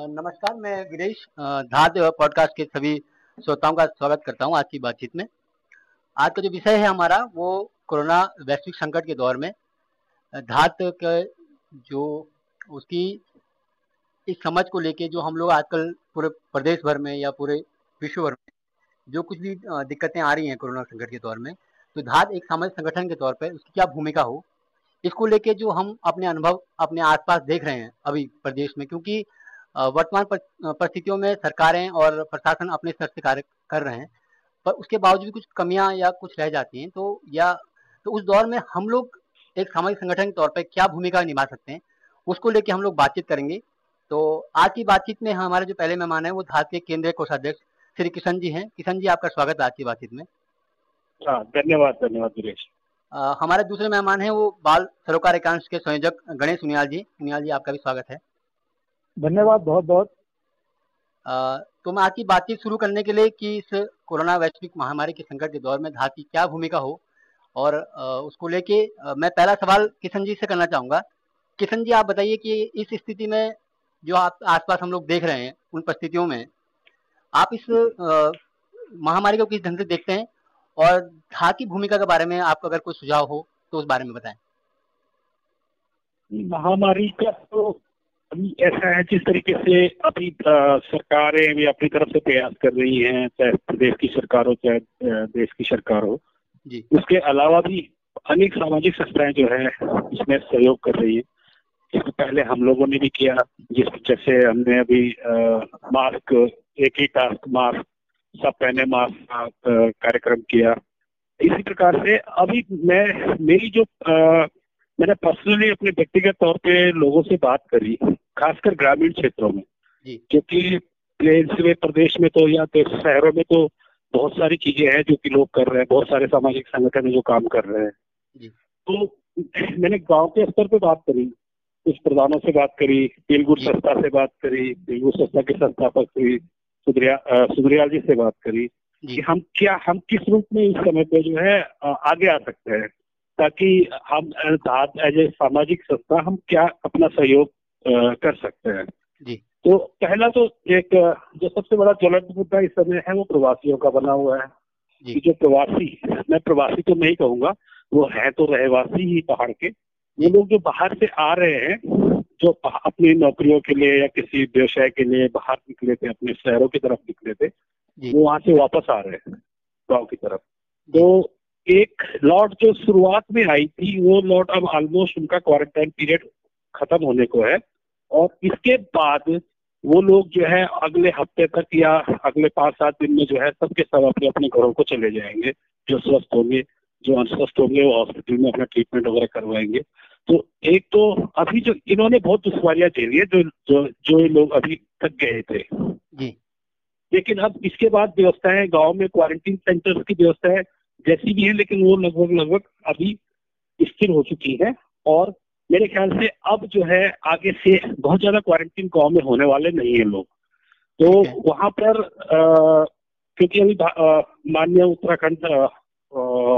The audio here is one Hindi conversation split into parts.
नमस्कार, मैं वीरेश धाद पॉडकास्ट के सभी श्रोताओं का स्वागत करता हूँ आज की बातचीत में। आज का जो विषय है हमारा, वो कोरोना वैश्विक संकट के दौर में धात के जो उसकी, इस समझ को लेके जो हम लोग आजकल पूरे प्रदेश भर में या पूरे विश्व भर में जो कुछ भी दिक्कतें आ रही हैं कोरोना संकट के दौर में तो धात एक सामाजिक संगठन के तौर पर उसकी क्या भूमिका हो, इसको लेके जो हम अपने अनुभव अपने आसपास देख रहे हैं अभी प्रदेश में, क्योंकि वर्तमान परिस्थितियों में सरकारें और प्रशासन अपने स्तर से कार्य कर रहे हैं पर उसके बावजूद कुछ कमियाँ या कुछ रह जाती हैं तो या तो उस दौर में हम लोग एक सामाजिक संगठन के तौर पर क्या भूमिका निभा सकते हैं उसको लेके हम लोग बातचीत करेंगे। तो आज की बातचीत में हमारे जो पहले मेहमान है वो के केंद्रीय कोषाध्यक्ष श्री किशन जी हैं। किशन जी आपका स्वागत है आज की बातचीत में। हाँ, धन्यवाद धन्यवाद हमारे दूसरे मेहमान हैं वो बाल सरोकार एकांश के संयोजक गणेश सुनियाल जी। सुनियाल जी आपका भी स्वागत है। धन्यवाद बहुत बहुत। तो मैं आज की बातचीत शुरू करने के लिए कि इस कोरोना वैश्विक महामारी के संकट के दौर में धात की क्या भूमिका हो और उसको लेके मैं पहला सवाल किशन जी से करना चाहूँगा। किशन जी आप बताइए कि इस स्थिति में जो आप आसपास हम लोग देख रहे हैं उन परिस्थितियों में आप इस महामारी को किस ढंग से देखते हैं और धात की भूमिका के बारे में आपका अगर कोई सुझाव हो तो उस बारे में बताएँ। महामारी का तो अभी ऐसा है जिस तरीके से अभी सरकारें भी अपनी तरफ़ से प्रयास कर रही हैं चाहे प्रदेश की सरकार हो चाहे देश की सरकार हो जी। उसके अलावा भी अनेक सामाजिक संस्थाएँ जो है इसमें सहयोग कर रही है इससे पहले हम लोगों ने भी किया जिस जैसे हमने अभी आ, मास्क एक ही टास्क मास्क सब पहने मास्क का कार्यक्रम किया इसी प्रकार से अभी मैं मेरी जो आ, मैंने पर्सनली अपने व्यक्तिगत तौर पे लोगों से बात करी खासकर ग्रामीण क्षेत्रों में। क्योंकि प्लेन्स में प्रदेश में तो या तो शहरों में तो बहुत सारी चीज़ें हैं जो कि लोग कर रहे हैं बहुत सारे सामाजिक संगठन है जो काम कर रहे हैं। तो मैंने गाँव के स्तर पे बात करी कुछ प्रधानों से बात करी तेलगुर संस्था से बात करी तेलगुर संस्था के संस्थापक श्री सुधरिया सुधरियाल जी से बात करी कि हम क्या हम किस रूप में इस समय पे जो है आगे आ सकते हैं। ताकि हम एज ए सामाजिक संस्था हम क्या अपना सहयोग कर सकते हैं। जी। तो पहला तो एक जो सबसे बड़ा ज्वलंत मुद्दा इस समय है वो प्रवासियों का बना हुआ है। कि जो प्रवासी मैं प्रवासी तो नहीं कहूँगा वो है तो रहवासी ही पहाड़ के। ये लोग जो बाहर से आ रहे हैं जो अपनी नौकरियों के लिए या किसी व्यवसाय के लिए बाहर निकले थे अपने शहरों की तरफ़ निकले थे वो वहाँ से वापस आ रहे हैं गाँव की तरफ़। तो एक लॉट जो शुरुआत में आई थी वो लॉट अब ऑलमोस्ट उनका क्वारंटाइन पीरियड खत्म होने को है। और इसके बाद वो लोग जो है अगले हफ़्ते तक या अगले पाँच सात दिन में जो है सबके सब अपने अपने घरों को चले जाएँगे जो स्वस्थ होंगे जो अस्वस्थ होंगे वो हॉस्पिटल में अपना ट्रीटमेंट वगैरह करवाएँगे। तो एक तो अभी जो इन्होंने बहुत दुश्वारियाँ झेली है जो जो जो लोग अभी तक गए थे। जी। लेकिन अब इसके बाद व्यवस्था है गाँव में क्वारंटीन सेंटर की व्यवस्था है जैसी भी है लेकिन वो लगभग लगभग अभी स्थिर हो चुकी है। और मेरे ख्याल से अब जो है आगे से बहुत ज़्यादा क्वारंटीन गाँव में होने वाले नहीं है लोग। तो वहाँ पर आ, क्योंकि अभी माननीय उत्तराखंड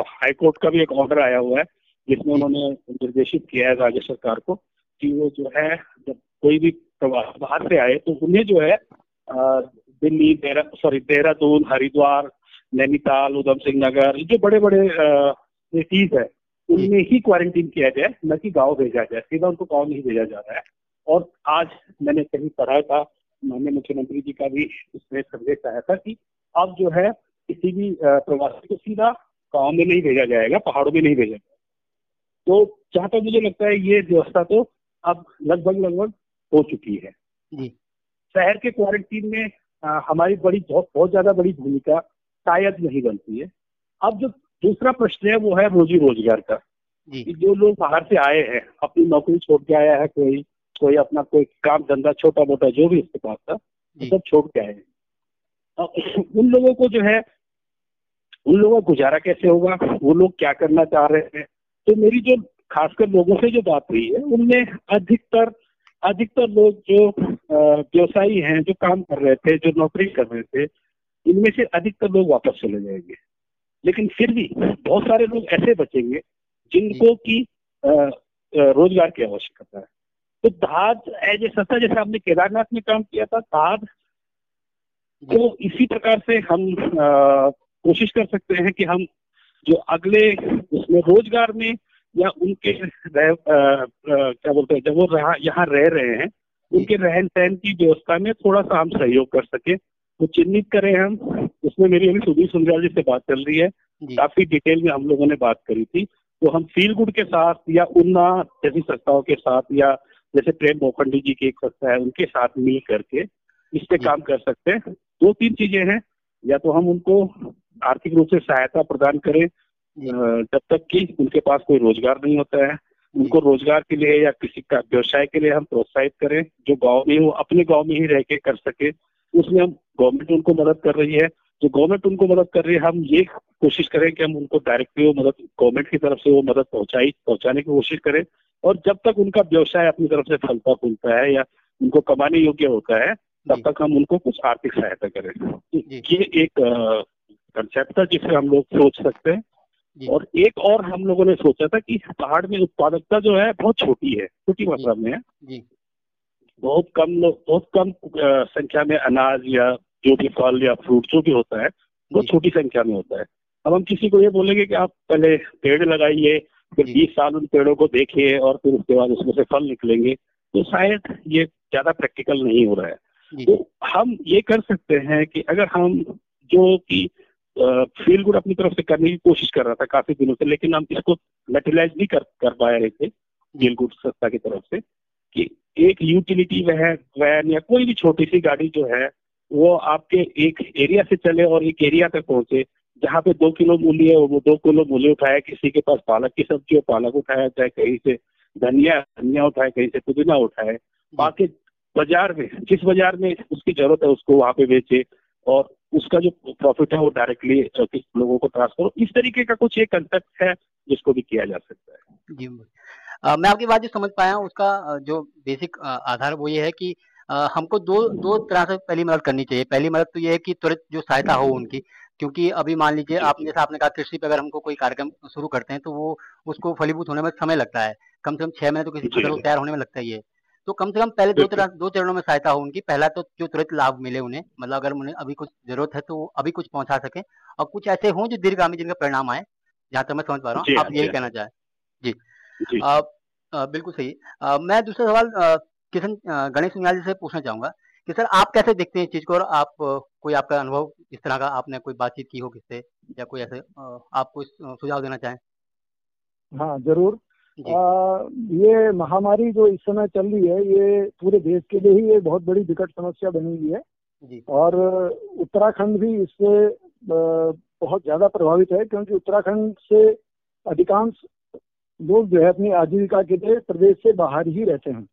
हाईकोर्ट का भी एक ऑर्डर आया हुआ है जिसमें उन्होंने निर्देशित किया है राज्य सरकार को कि वो जो है जब कोई भी प्रवास बाहर से आए तो उन्हें जो है दिल्ली देहरा सॉरी देहरादून हरिद्वार नैनीताल उधम सिंह नगर जो बड़े बड़े सिटीज़ है उनमें ही क्वारंटीन किया जाए न कि गाँव भेजा जाए। सीधा उनको गाँव नहीं भेजा जा रहा है। और आज मैंने कहीं पढ़ा था माननीय मुख्यमंत्री जी का भी उसमें संदेश आया था कि अब जो है किसी भी प्रवासी को सीधा गाँव में नहीं भेजा जाएगा पहाड़ों में नहीं भेजा जाएगा। तो जहाँ तक मुझे लगता है ये व्यवस्था तो अब लगभग लगभग हो चुकी है। शहर के क्वारंटीन में आ, हमारी बड़ी बहुत बहुत ज़्यादा बड़ी भूमिका शायद नहीं बनती है। अब जो दूसरा प्रश्न है वो है रोजी रोज़गार का। कि जो लोग बाहर से आए हैं अपनी नौकरी छोड़ के आया है कोई कोई अपना कोई काम धंधा छोटा मोटा जो भी इसके पास था वो सब छोड़ के आए। हैं उन लोगों को जो है उन लोगों का गुजारा कैसे होगा? वो लोग क्या करना चाह रहे हैं? तो मेरी जो खासकर लोगों से जो बात हुई है उनमें अधिकतर अधिकतर लोग जो व्यवसायी हैं जो काम कर रहे थे जो नौकरी कर रहे थे इनमें से अधिकतर लोग वापस चले जाएँगे। लेकिन फिर भी बहुत सारे लोग ऐसे बचेंगे जिनको की रोज़गार की आवश्यकता है। तो धाद एज ए संस्था जैसे हमने केदारनाथ में काम किया था धाद तो इसी प्रकार से हम आ, कोशिश कर सकते हैं कि हम जो अगले उसमें रोज़गार में या उनके रह, आ, आ, क्या बोलते हैं जब वो यहाँ रह रहे हैं उनके रहन सहन की व्यवस्था में थोड़ा सा हम सहयोग कर सके। तो चिन्हित करें हम। उसमें मेरी अभी सुधीर सुंदराल जी से बात चल रही है। काफ़ी डिटेल में हम लोगों ने बात करी थी। तो हम फील गुड के साथ या उन्ना जैसी संस्थाओं के साथ या जैसे प्रेम मोखंडी जी की एक संस्था है उनके साथ मिल करके इस पे काम कर सकते हैं। दो तीन चीज़ें हैं। या तो हम उनको आर्थिक रूप से सहायता प्रदान करें जब तक कि उनके पास कोई रोज़गार नहीं होता है। उनको रोज़गार के लिए या किसी का व्यवसाय के लिए हम प्रोत्साहित करें। जो गाँव में वो अपने गाँव में ही रह के कर सके। उसमें हम गवर्नमेंट उनको मदद कर रही है। जो गवर्नमेंट उनको मदद कर रही है हम ये कोशिश करें कि हम उनको डायरेक्टली वो मदद गवर्नमेंट की तरफ़ से वो मदद पहुंचाई पहुँचाने की कोशिश करें। और जब तक उनका व्यवसाय अपनी तरफ़ से फलता फूलता है या उनको कमाने योग्य होता है तब तक हम उनको कुछ आर्थिक सहायता करें। ये एक कंसेप्ट था जिसे हम लोग सोच सकते हैं। और एक और हम लोगों ने सोचा था कि पहाड़ में उत्पादकता जो है बहुत छोटी है छोटी मात्रा में है। बहुत कम लोग बहुत कम संख्या में अनाज या जो भी फल या फ्रूट जो भी होता है वो छोटी संख्या में होता है। अब हम किसी को ये बोलेंगे कि आप पहले पेड़ लगाइए फिर बीस साल उन पेड़ों को देखिए और फिर उसके बाद उसमें से फल निकलेंगे। तो शायद ये ज़्यादा प्रैक्टिकल नहीं हो रहा है। तो हम ये कर सकते हैं कि अगर हम जो कि फील गुड अपनी तरफ़ से करने की कोशिश कर रहा था काफ़ी दिनों से लेकिन हम इसको मेटेलाइज नहीं कर कर पा रहे थे फील गुड संस्था की तरफ़ से कि एक यूटिलिटी वह वैन या कोई भी छोटी सी गाड़ी जो है, वो आपके एक एरिया से चले और एक एरिया तक पहुँचे, जहाँ पे दो किलो मूली है वो दो किलो मूली उठाए किसी के पास पालक की सब्ज़ी हो पालक उठाया चाहे कहीं से धनिया धनिया उठाए, कहीं से पुदीना उठाए, बाकी बाज़ार में, जिस बाज़ार में उसकी ज़रूरत है, उसको वहाँ पे बेचे और उसका जो प्रॉफिट है, वो डायरेक्टली लोगों को ट्रांसफ़र इस तरीके का कुछ एक कंसेप्ट है, जिसको भी किया जा सकता है। आ, मैं आपकी बात जो समझ पाया हूँ उसका जो बेसिक आधार वो ये है कि आ, हमको दो दो तरह से पहली मदद करनी चाहिए। पहली मदद तो ये है कि तुरंत जो सहायता हो उनकी क्योंकि अभी मान लीजिए आप जैसे आपने कहा कृषि पे अगर हमको कोई कार्यक्रम शुरू करते हैं तो वो उसको फलीभूत होने में समय लगता है। कम से कम छह महीने तो किसी फ़सल तैयार होने में लगता ही है। तो कम से कम पहले दो तरह दो चरणों में सहायता हो उनकी। पहला तो जो तुरंत लाभ मिले उन्हें मतलब अगर उन्हें अभी कुछ ज़रूरत है तो अभी कुछ पहुँचा सके। और कुछ ऐसे हों जो दीर्घगामी जिनका परिणाम आए जहाँ तक मैं समझ पा रहा हूँ। आप यही कहना चाहें। आ, आ, बिल्कुल सही। आ, मैं दूसरा सवाल किशन गणेश नियाल जी से पूछना चाहूँगा कि सर आप कैसे देखते हैं चीज़ को और आप कोई आपका अनुभव इस तरह का आपने कोई बातचीत की हो किससे या कोई ऐसे आप कोई सुझाव देना चाहें? हाँ ज़रूर। आ, ये महामारी जो इस समय चल रही है ये पूरे देश के लिए ही ये बहुत बड़ी विकट समस्या बनी हुई है। जी। और उत्तराखंड भी इससे बहुत ज़्यादा प्रभावित है क्योंकि उत्तराखंड से अधिकांश लोग जो है अपनी आजीविका के लिए प्रदेश से बाहर ही रहते हैं।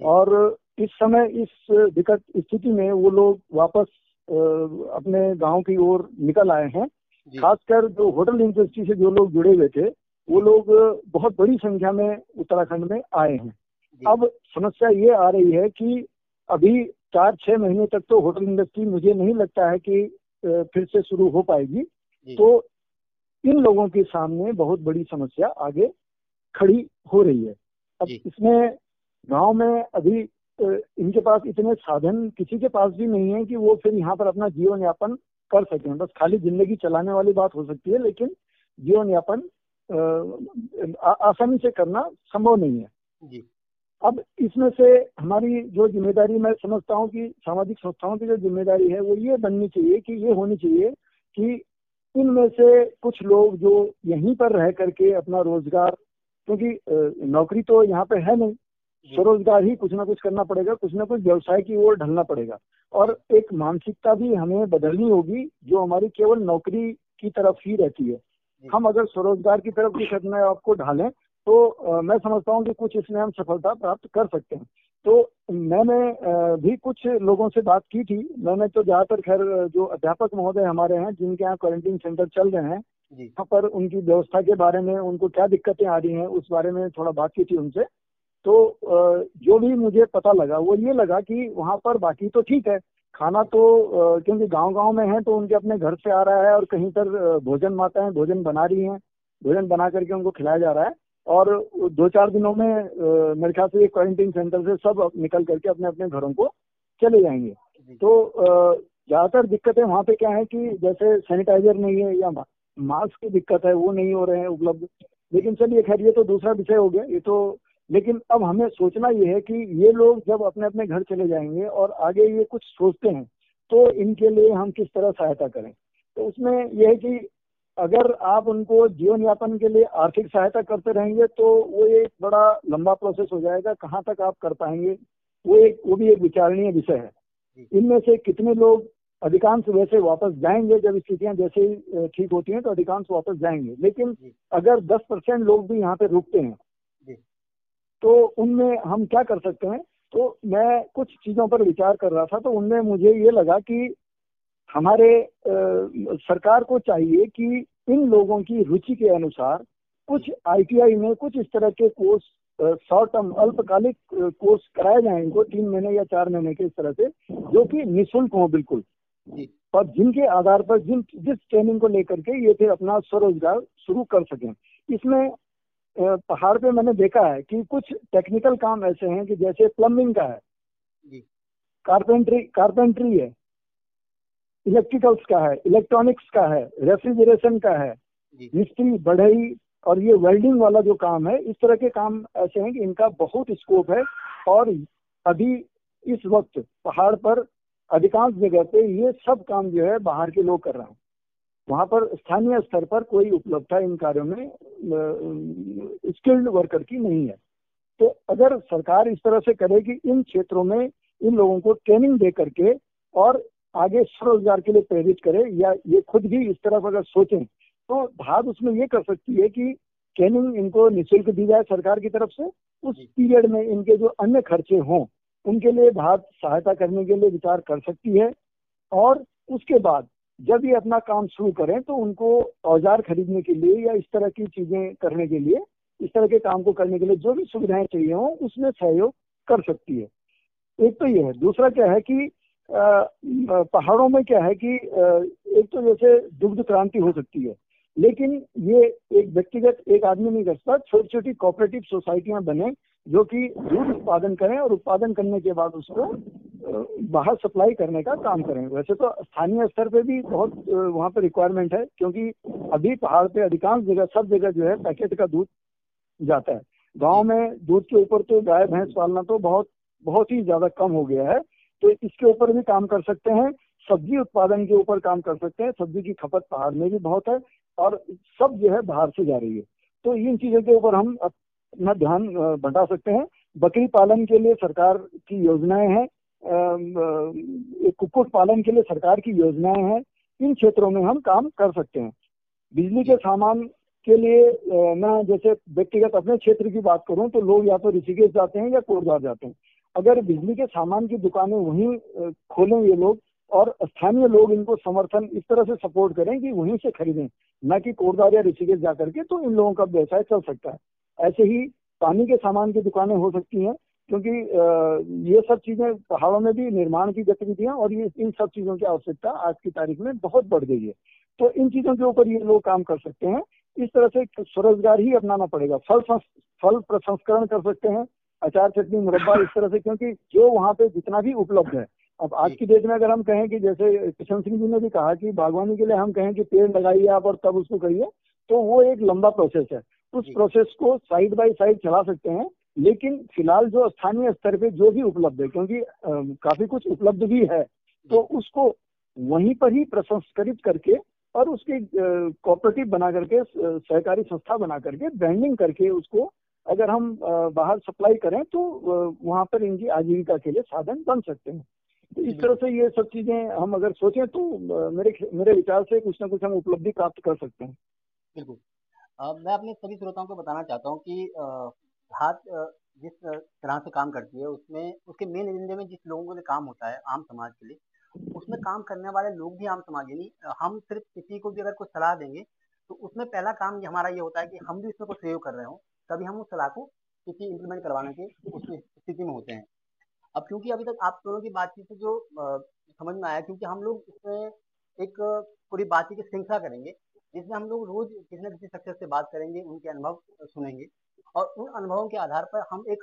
और इस समय इस विकट स्थिति में वो लोग वापस अपने गाँव की ओर निकल आए हैं। खासकर जो होटल इंडस्ट्री से जो लोग जुड़े हुए थे वो लोग बहुत बड़ी संख्या में उत्तराखंड में आए हैं। अब समस्या ये आ रही है कि अभी चार छह महीने तक तो होटल इंडस्ट्री मुझे नहीं लगता है कि फिर से शुरू हो पाएगी। तो इन लोगों के सामने बहुत बड़ी समस्या आगे खड़ी हो रही है। अब इसमें गाँव में अभी इनके पास इतने साधन किसी के पास भी नहीं है कि वो फिर यहाँ पर अपना जीवन यापन कर सकें। बस खाली ज़िंदगी चलाने वाली बात हो सकती है लेकिन जीवन यापन आसानी से करना संभव नहीं है। जी। अब इसमें से हमारी जो ज़िम्मेदारी मैं समझता हूँ कि सामाजिक संस्थाओं की जो ज़िम्मेदारी है वो ये बननी चाहिए कि ये होनी चाहिए कि इनमें से कुछ लोग जो यहीं पर रह करके अपना रोज़गार क्योंकि नौकरी तो यहाँ पे है नहीं। स्वरोजगार ही कुछ ना कुछ करना पड़ेगा कुछ ना कुछ व्यवसाय की ओर ढलना पड़ेगा। और एक मानसिकता भी हमें बदलनी होगी जो हमारी केवल नौकरी की तरफ़ ही रहती है। हम अगर स्वरोजगार की तरफ़ भी अपने आपको ढालें तो आ, मैं समझता हूँ कि कुछ इसमें हम सफलता प्राप्त कर सकते हैं। तो मैंने भी कुछ लोगों से बात की थी। मैंने तो ज़्यादातर खैर जो अध्यापक महोदय हमारे हैं जिनके यहाँ क्वारंटीन सेंटर चल रहे हैं वहाँ पर उनकी व्यवस्था के बारे में उनको क्या दिक्कतें आ रही हैं उस बारे में थोड़ा बात की थी उनसे। तो जो भी मुझे पता लगा वो ये लगा कि वहाँ पर बाकी तो ठीक है। खाना तो क्योंकि गाँव गाँव में है तो उनके अपने घर से आ रहा है और कहीं पर भोजन माता है भोजन बना रही हैं। भोजन बना करके उनको खिलाया जा रहा है। और दो चार दिनों में मेरे ख्याल से क्वारंटीन सेंटर से सब निकल करके अपने अपने घरों को चले जाएँगे। तो ज़्यादातर दिक्कतें वहाँ पे क्या है कि जैसे सैनिटाइजर नहीं है या मास्क की दिक्कत है वो नहीं हो रहे हैं उपलब्ध। लेकिन चलिए खैर ये तो दूसरा विषय हो गया ये तो लेकिन अब हमें सोचना ये है कि ये लोग जब अपने अपने घर चले जाएँगे और आगे ये कुछ सोचते हैं तो इनके लिए हम किस तरह सहायता करें? तो उसमें यह है कि अगर आप उनको जीवन यापन के लिए आर्थिक सहायता करते रहेंगे तो वो एक बड़ा लंबा प्रोसेस हो जाएगा कहाँ तक आप कर पाएँगे? वो एक वो भी एक विचारणीय विषय है। इनमें से कितने लोग अधिकांश वैसे वापस जाएँगे जब स्थितियाँ जैसे ही ठीक होती हैं तो अधिकांश वापस जाएँगे। लेकिन अगर 10 परसेंट लोग भी यहाँ पे रुकते हैं तो उनमें हम क्या कर सकते हैं? तो मैं कुछ चीज़ों पर विचार कर रहा था तो उनमें मुझे ये लगा कि हमारे आ, सरकार को चाहिए कि इन लोगों की रुचि के अनुसार कुछ आईटीआई में कुछ इस तरह के कोर्स शॉर्ट टर्म अल्पकालिक कोर्स कराए जाए इनको तीन महीने या चार महीने के इस तरह से जो कि निःशुल्क हो बिल्कुल। और जिनके आधार पर जिन जिस ट्रेनिंग को लेकर के ये फिर अपना स्वरोजगार शुरू कर सकें। इसमें पहाड़ पे मैंने देखा है कि कुछ टेक्निकल काम ऐसे हैं कि जैसे प्लम्बिंग का है। कारपेंट्री कारपेंट्री है। इलेक्ट्रिकल्स का है इलेक्ट्रॉनिक्स का है रेफ्रिजरेशन का है। मिस्त्री बढ़ई और ये वेल्डिंग वाला जो काम है इस तरह के काम ऐसे हैं कि इनका बहुत स्कोप है। और अभी इस वक्त पहाड़ पर अधिकांश जगह पे ये सब काम जो है बाहर के लोग कर रहे हैं। वहाँ पर स्थानीय स्तर पर कोई उपलब्धता इन कार्यों में स्किल्ड वर्कर की नहीं है। तो अगर सरकार इस तरह से करे कि इन क्षेत्रों में इन लोगों को ट्रेनिंग दे करके और आगे स्वरोजगार के लिए प्रेरित करे या ये खुद भी इस तरफ़ अगर सोचें तो भाग उसमें ये कर सकती है कि ट्रेनिंग इनको निःशुल्क दी जाए सरकार की तरफ़ से। उस पीरियड में इनके जो अन्य खर्चे हों उनके लिए भारत सहायता करने के लिए विचार कर सकती है। और उसके बाद जब ये अपना काम शुरू करें तो उनको औज़ार खरीदने के लिए या इस तरह की चीज़ें करने के लिए, इस तरह के काम को करने के लिए जो भी सुविधाएँ चाहिए हो, उसमें सहयोग कर सकती है। एक तो ये है। दूसरा क्या है कि पहाड़ों में क्या है कि एक तो जैसे दुग्ध क्रांति हो सकती है। लेकिन ये एक व्यक्तिगत, एक आदमी नहीं कर सकता छोटी छोटी कोऑपरेटिव सोसाइटियाँ बने जो कि दूध उत्पादन करें और उत्पादन करने के बाद उसको बाहर सप्लाई करने का काम करें। वैसे तो स्थानीय स्तर पे भी बहुत वहाँ पे रिक्वायरमेंट है क्योंकि अभी पहाड़ पे अधिकांश जगह, सब जगह जो है पैकेट का दूध जाता है। गाँव में दूध के ऊपर तो गाय, भैंस पालना तो बहुत बहुत ही ज़्यादा कम हो गया है। तो इसके ऊपर भी काम कर सकते हैं, सब्ज़ी उत्पादन के ऊपर काम कर सकते हैं, सब्ज़ी की खपत पहाड़ में भी बहुत है। और सब जो है बाहर से जा रही है। तो इन चीज़ों के ऊपर हम अपना ध्यान बढ़ा सकते हैं। बकरी पालन के लिए सरकार की योजनाएँ हैं। कुक्कुट पालन के लिए सरकार की योजनाएँ हैं। इन क्षेत्रों में हम काम कर सकते हैं। बिजली के सामान के लिए मैं जैसे व्यक्तिगत अपने क्षेत्र की बात करूँ तो लोग या तो ऋषिकेश जाते हैं या कोटद्वार जाते हैं। अगर बिजली के सामान की दुकानें वहीं खोलें ये लोग और स्थानीय लोग इनको समर्थन इस तरह से सपोर्ट करें कि वहीं से खरीदें, न कि कोटद्वार या ऋषिकेश जाकर के तो इन लोगों का व्यवसाय चल सकता है। ऐसे ही पानी के सामान की दुकानें हो सकती हैं, क्योंकि ये सब चीज़ें पहाड़ों में भी निर्माण की गतिविधियाँ और ये, इन सब चीज़ों की आवश्यकता आज की तारीख में बहुत बढ़ गई है। तो इन चीज़ों के ऊपर ये लोग काम कर सकते हैं। इस तरह से स्वरोजगार ही अपनाना पड़ेगा। फल फल प्रसंस्करण कर सकते हैं, अचार चटनी, मुरब्बा इस तरह से, क्योंकि जो वहाँ पे जितना भी उपलब्ध है अब आज की डेट में अगर हम कहें कि जैसे किशन सिंह जी ने भी कहा कि बागवानी के लिए हम कहें कि पेड़ लगाइए आप और तब उसको करिए तो वो एक लंबा प्रोसेस है। उस प्रोसेस को साइड बाय साइड चला सकते हैं लेकिन फ़िलहाल जो स्थानीय स्तर पे जो भी उपलब्ध है क्योंकि आ, काफ़ी कुछ उपलब्ध भी है तो उसको वहीं पर ही प्रसंस्करित करके और उसके कोऑपरेटिव बना करके सहकारी संस्था बना करके ब्रांडिंग करके उसको अगर हम बाहर सप्लाई करें तो वहाँ पर इनकी आजीविका के लिए साधन बन सकते हैं। तो इस तरह से ये सब चीज़ें हम अगर सोचें तो मेरे मेरे विचार से कुछ ना कुछ हम उपलब्धि प्राप्त कर सकते हैं। बिल्कुल। मैं अपने सभी श्रोताओं को बताना चाहता हूँ कि हाथ जिस तरह से काम करती है, उसमें, उसके मेन एजेंडे में जिस लोगों के काम होता है, आम समाज के लिए, उसमें काम करने वाले लोग भी आम समाज यानी हम सिर्फ़ किसी को भी अगर कुछ सलाह देंगे तो उसमें पहला काम हमारा ये होता है कि हम भी उसमें कुछ सहयोग कर रहे हो, तभी हम उस सलाह को किसी इम्प्लीमेंट करवाने की उस स्थिति में होते हैं। अब क्योंकि अभी तक आप दोनों की बातचीत से जो समझ में आया, क्योंकि हम लोग इसमें एक पूरी बातचीत की श्रृंखला करेंगे, जिसमें हम लोग रोज किसी न किसी सक्सेस से बात करेंगे, उनके अनुभव सुनेंगे और उन अनुभवों के आधार पर हम एक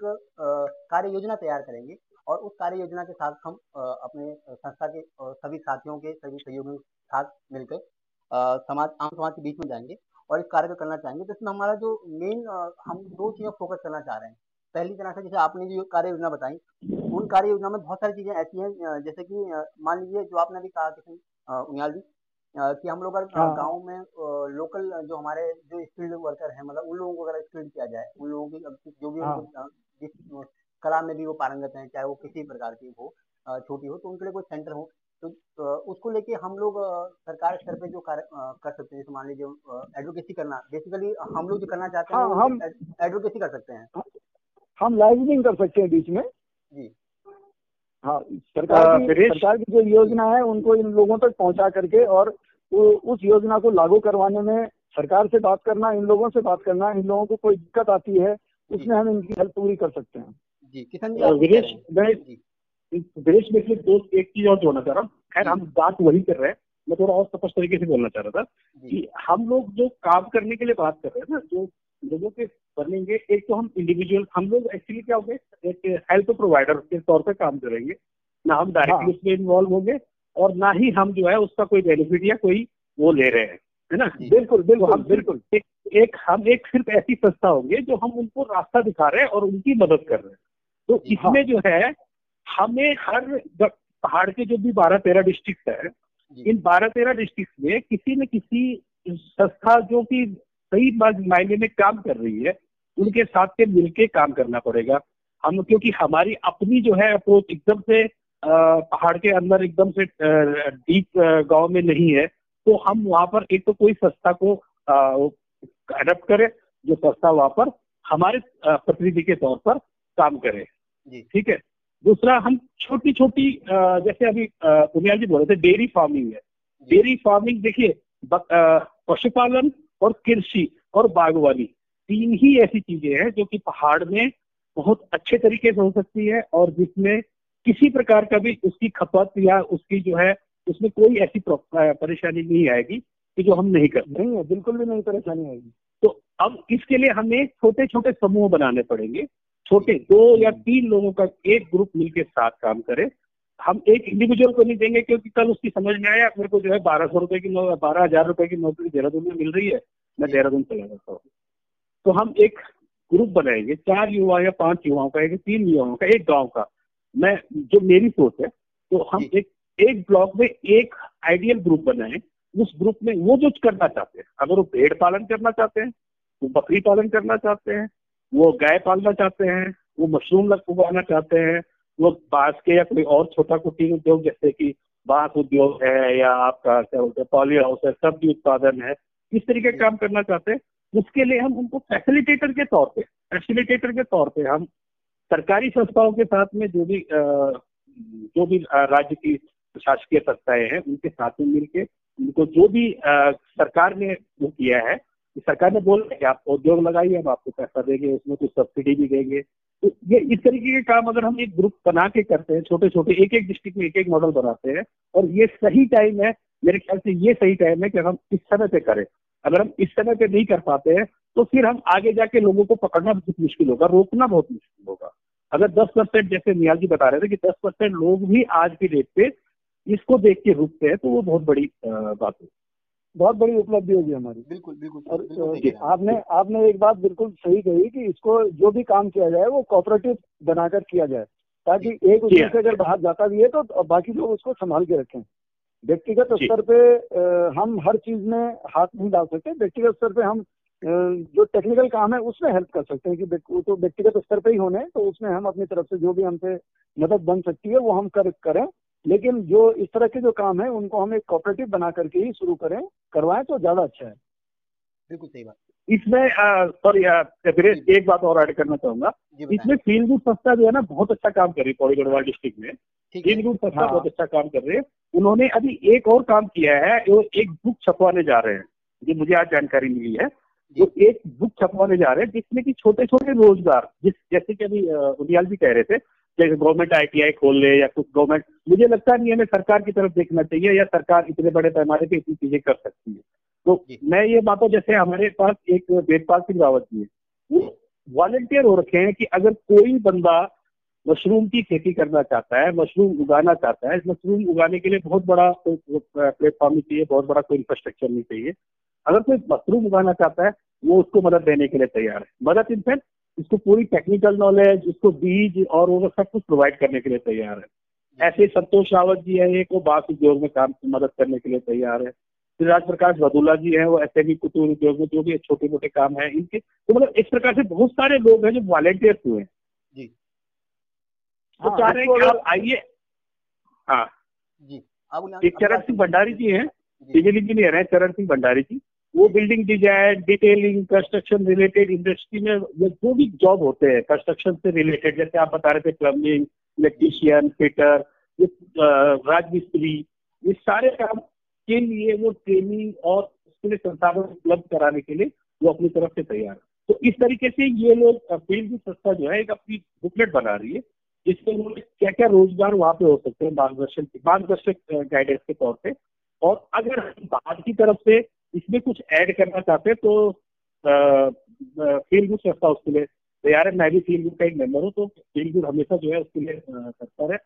कार्य योजना तैयार करेंगे और उस कार्य योजना के साथ हम अपने संस्था के सभी साथियों के सभी सहयोगियों के साथ मिलकर समाज, आम समाज के बीच में जाएँगे और इस कार्य को करना चाहेंगे। तो इसमें हमारा जो मेन हम दो चीज़ों फोकस करना चाह रहे हैं। पहली तरह से जैसे आपने जो कार्य योजना बताई उन कार्य योजना में बहुत सारी चीज़ें ऐसी हैं जैसे कि मान लीजिए जो आपने अभी कहा किसी उनियाल जी कि हम लोग अगर हाँ। गाँव में लोकल जो हमारे जो स्किल्ड वर्कर हैं मतलब उन लोगों को अगर स्किल्ड किया जाए उन लोगों की जो भी हाँ। जिस कला में भी वो पारंगत हैं चाहे वो किसी प्रकार की हो छोटी हो तो उनके लिए कोई सेंटर हो तो उसको लेके हम लोग सरकार स्तर पे जो कार्य कर सकते हैं जैसे मान लीजिए एडवोकेसी करना बेसिकली हम लोग जो करना चाहते हैं हाँ, हम एडवोकेसी कर सकते हैं हम लाइवनिंग कर सकते हैं बीच में जी हाँ सरकार की सरकार की जो योजना है उनको इन लोगों तक पहुँचा करके और उस योजना को लागू करवाने में सरकार से बात करना इन लोगों से बात करना इन लोगों को कोई दिक्कत आती है उसमें हम इनकी हेल्प पूरी कर सकते हैं। जी विदेश विदेश में दो एक चीज़ और जोड़ना चाह रहा हूँ। खैर हम बात वही कर रहे हैं। मैं थोड़ा और स्पष्ट तरीके से बोलना चाह रहा था कि हम लोग जो काम करने के लिए बात कर रहे हैं ना जो लोगों के बनेंगे। एक तो हम इंडिविजुअल हम लोग एक्चुअली क्या होंगे? एक हेल्थ प्रोवाइडर के तौर पे काम करेंगे। ना हम डायरेक्टली हाँ। उसमें इन्वॉल्व होंगे और ना ही हम जो है उसका कोई बेनिफिट या कोई वो ले रहे हैं है ना? बिल्कुल बिल्कुल हम बिल्कुल। एक, एक हम एक सिर्फ़ ऐसी संस्था होंगे जो हम उनको रास्ता दिखा रहे हैं और उनकी मदद कर रहे हैं। तो हाँ। इसमें जो है हमें हर पहाड़ के जो भी बारह तेरह डिस्ट्रिक्ट है इन बारह तेरह डिस्ट्रिक्ट में किसी न किसी संस्था जो कि सही मायने में काम कर रही है उनके साथ के मिलके काम करना पड़ेगा। हम क्योंकि हमारी अपनी जो है अप्रोच एकदम से पहाड़ के अंदर एकदम से डीप गाँव में नहीं है तो हम वहाँ पर एक तो कोई संस्था को अडप्ट करें जो संस्था वहाँ पर हमारे प्रतिनिधि के तौर पर काम करे। ठीक है? दूसरा हम छोटी छोटी जैसे अभी पुनिया जी बोल रहे थे डेयरी फ़ार्मिंग है। डेयरी फ़ार्मिंग देखिए पशुपालन और कृषि और बागवानी। तीन ही ऐसी चीज़ें हैं जो कि पहाड़ में बहुत अच्छे तरीके से हो सकती है और जिसमें किसी प्रकार का भी उसकी खपत या उसकी जो है उसमें कोई ऐसी परेशानी नहीं आएगी कि जो हम नहीं कर नहीं है बिल्कुल भी नहीं परेशानी आएगी। तो अब इसके लिए हमें छोटे छोटे समूह बनाने पड़ेंगे। छोटे दो या हम्म। तीन लोगों का एक ग्रुप मिलकर साथ काम करे। हम एक इंडिविजुअल को नहीं देंगे क्योंकि कल उसकी समझ में आया मेरे को जो है बारह सौ रुपए की बारह हज़ार रुपए की नौकरी देहरादून में मिल रही है मैं देहरादून चला जाता हूँ। तो हम एक ग्रुप बनाएँगे चार युवा या पाँच युवाओं का एक तीन युवाओं का एक गाँव का। मैं जो मेरी सोच है तो हम एक एक ब्लॉक में एक आइडियल ग्रुप बनाए उस ग्रुप में वो जो करना चाहते हैं अगर वो भेड़ पालन करना चाहते हैं वो बकरी पालन करना चाहते हैं वो गाय पालना चाहते हैं वो मशरूम उगाना चाहते हैं वो बाँस के या कोई और छोटा कुटीर उद्योग, जैसे कि बाँस उद्योग है या आपका क्या बोलते हैं, पॉली हाउस है, सब्ज़ी उत्पादन है किस तरीके का काम करना चाहते हैं। उसके लिए हम उनको फैसिलिटेटर के तौर पे फैसिलिटेटर के तौर पे हम सरकारी संस्थाओं के साथ में जो भी जो भी राज्य की शासकीय संस्थाएँ हैं, उनके साथ में मिलके उनको जो भी सरकार ने वो किया है सरकार ने बोल कि आप उद्योग लगाइए, हम आपको पैसा देंगे, उसमें कुछ सब्सिडी भी देंगे। तो ये इस तरीके के काम अगर हम एक ग्रुप बना के करते हैं छोटे छोटे एक एक डिस्ट्रिक्ट में एक एक मॉडल बनाते हैं, और ये सही टाइम है, मेरे ख्याल से ये सही टाइम है कि हम इस समय पे करें। अगर हम इस समय पे नहीं कर पाते हैं तो फिर हम आगे जाके लोगों को पकड़ना बहुत मुश्किल होगा, रोकना बहुत मुश्किल होगा। अगर 10 परसेंट, जैसे नियाल जी बता रहे थे कि 10 परसेंट लोग भी आज की डेट पे इसको देख के रुकते हैं तो वो बहुत बड़ी बात है बहुत बड़ी उपलब्धि होगी हमारी। बिल्कुल बिल्कुल और बिल्कुल आपने आपने एक बात बिल्कुल सही कही कि इसको जो भी काम किया जाए वो कोऑपरेटिव बनाकर किया जाए ताकि एक उसमें से अगर बाहर जाता भी है तो बाकी लोग उसको संभाल के रखें। व्यक्तिगत स्तर पे हम हर चीज़ में हाथ नहीं डाल सकते व्यक्तिगत स्तर पे हम जो टेक्निकल काम है उसमें हेल्प कर सकते हैं कि वो तो व्यक्तिगत स्तर पे ही होने तो उसमें हम अपनी तरफ़ से जो भी हमसे मदद बन सकती है वो हम कर करें। लेकिन जो इस तरह के जो काम है उनको हम एक कॉपरेटिव बना करके ही शुरू करें करवाएँ तो ज़्यादा अच्छा है। बिल्कुल सही बात। इसमें सॉरी एक बात और ऐड करना चाहूँगा। इसमें फील गुड संस्था जो है ना बहुत अच्छा काम कर रही है पौड़ी गढ़वाल डिस्ट्रिक्ट में फील गुड संस्था हाँ। बहुत अच्छा काम कर रही है। उन्होंने अभी एक और काम किया है वो एक बुक छपवाने जा रहे हैं ये मुझे आज जानकारी मिली है। जो। एक बुक छपवाने जा रहे हैं जिसमें कि छोटे छोटे रोज़गार जिस जैसे कि अभी उनियाल जी कह रहे थे जैसे गवर्नमेंट आईटीआई खोल ले या कुछ गवर्नमेंट मुझे लगता नहीं हमें सरकार की तरफ़ देखना चाहिए या सरकार इतने बड़े पैमाने पे इतनी चीज़ें कर सकती है। तो मैं ये मानता जैसे हमारे पास एक वेदपाल सिंह रावत जी है वॉलेंटियर हो रखे हैं कि अगर कोई बंदा मशरूम की खेती करना चाहता है मशरूम उगाना चाहता है मशरूम उगाने के लिए बहुत बड़ा प्लेटफॉर्म नहीं चाहिए बहुत बड़ा कोई इंफ्रास्ट्रक्चर नहीं चाहिए। अगर कोई मशरूम उगाना चाहता है वो उसको मदद देने के लिए तैयार है। मदद इन इनफैक्ट इसको पूरी टेक्निकल नॉलेज उसको बीज और वो सब कुछ प्रोवाइड करने के लिए तैयार है। ऐसे संतोष रावत जी है एक वो बाँस उद्योग में काम मदद करने के लिए तैयार है। फिर राज प्रकाश बदुला जी है वो ऐसे भी कुतूर उद्योग में जो भी छोटे मोटे काम है इनके तो मतलब इस प्रकार से बहुत सारे लोग हैं जो वॉलेंटियर्स हुए हैं। जी। तो हाँ, चाह रहे हैं कि आप आइए। हाँ। जी। एक चरण सिंह भंडारी जी हैं सिविल इंजीनियर है चरण सिंह भंडारी जी। वो building design detailing construction related industry में जो भी जॉब होते हैं कंस्ट्रक्शन से रिलेटेड जैसे आप बता रहे थे प्लम्बिंग इलेक्ट्रीशियन फिटर राज मिस्त्री ये सारे काम के लिए वो ट्रेनिंग और उसके लिए संसाधन उपलब्ध कराने के लिए वो अपनी तरफ़ से तैयार है। तो इस तरीके से ये लोग फ़ील्ड संस्था जो है, एक अपनी बुकलेट बना रही है जिससे उन्होंने क्या क्या रोज़गार वहाँ पे हो सकते हैं, मार्गदर्शन, मार्गदर्शक गाइडेंस के तौर पे। और अगर बाहर की तरफ़ से इसमें कुछ ऐड करना चाहते हैं तो फ़ील्ड गुड संस्था उसके लिए। तैयार है मैं भी फ़ील्ड गुड का एक मेंबर हूँ तो फ़ील्ड गुड हमेशा जो है उसके लिए तत्पर है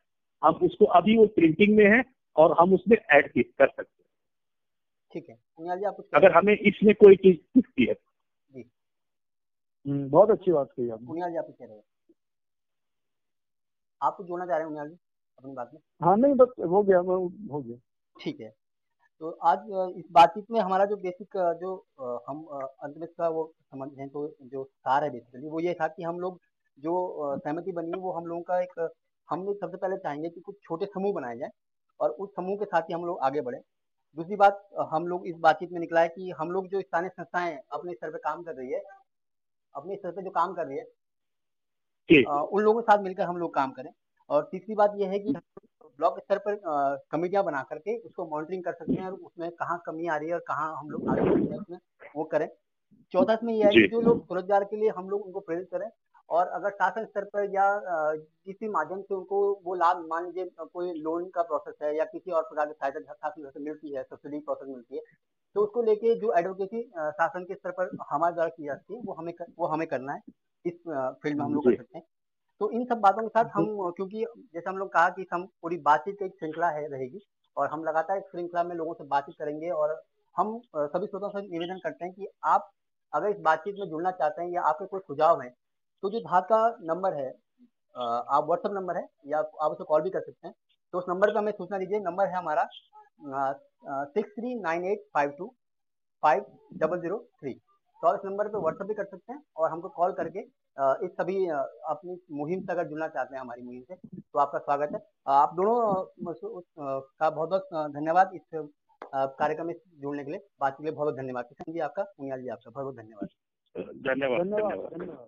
हम उसको अभी वो प्रिंटिंग में है और हम उसमें ऐड कर सकते हैं। ठीक है। जी आप अगर हमें इसमें कोई चीज़ दिखती है? हम्म, बहुत अच्छी बात कही आपने। जी आप कह रहे हैं? आप कुछ जोड़ना चाह रहे हैं जी अपनी बात में? हाँ नहीं बस हो गया हो गया। ठीक है। तो आज इस बातचीत में हमारा जो बेसिक जो हम अंत में इसका वो समझ हैं तो जो सार है बेसिकली वो ये था कि हम लोग जो सहमति बनी है वो हम लोगों का एक हम लोग सबसे पहले चाहेंगे कि कुछ छोटे समूह बनाए जाए और उस समूह के साथ ही हम लोग आगे बढ़े। दूसरी बात हम लोग इस बातचीत में निकला है कि हम लोग जो स्थानीय संस्थाएँ अपने स्तर पर काम कर रही है अपने स्तर पर जो काम कर रही है उन लोगों के साथ मिलकर हम लोग काम करें। और तीसरी बात यह है कि ब्लॉक स्तर पर कमेटियाँ बना करके उसको मॉनिटरिंग कर सकते हैं और उसमें कहाँ कमी आ रही है और कहाँ हम लोग आगे बढ़ उसमें वो करें। चौथा इसमें यह है कि जो। लोग स्वरोजगार के लिए हम लोग उनको प्रेरित करें और अगर शासन स्तर पर या किसी माध्यम से उनको वो लाभ मान लीजिए कोई लोन का प्रोसेस है या किसी और प्रकार की सहायता शासन मिलती है सब्सिडी प्रोसेस मिलती है तो उसको लेके जो एडवोकेसी शासन के स्तर पर हमारे द्वारा की जाती है वो हमें कर, वो हमें करना है। इस फ़ील्ड में हम लोग कर सकते हैं। तो इन सब बातों के साथ हम क्योंकि जैसे हम लोग कहा कि हम पूरी बातचीत की एक श्रृंखला है रहेगी और हम लगातार इस श्रृंखला में लोगों से बातचीत करेंगे और हम सभी श्रोतों से निवेदन करते हैं कि आप अगर इस बातचीत में जुड़ना चाहते हैं या आपके कोई सुझाव है तो जो धात का नंबर है आप व्हाट्सएप नंबर है या आप उसे कॉल भी कर सकते हैं। तो उस नंबर पर हमें सूचना दीजिए नंबर है हमारा six three nine eight five two five double zero three तो आप इस नंबर पर व्हाट्सएप भी कर सकते हैं और हमको कॉल करके इस सभी अपनी मुहिम से अगर जुड़ना चाहते हैं हमारी मुहिम से तो आपका स्वागत है। आप दोनों का बहुत बहुत धन्यवाद इस कार्यक्रम में जुड़ने के लिए। बात के लिए बहुत बहुत धन्यवाद। किशन जी आपका पुनिया जी आपका बहुत बहुत धन्यवाद धन्यवाद। धन्यवाद।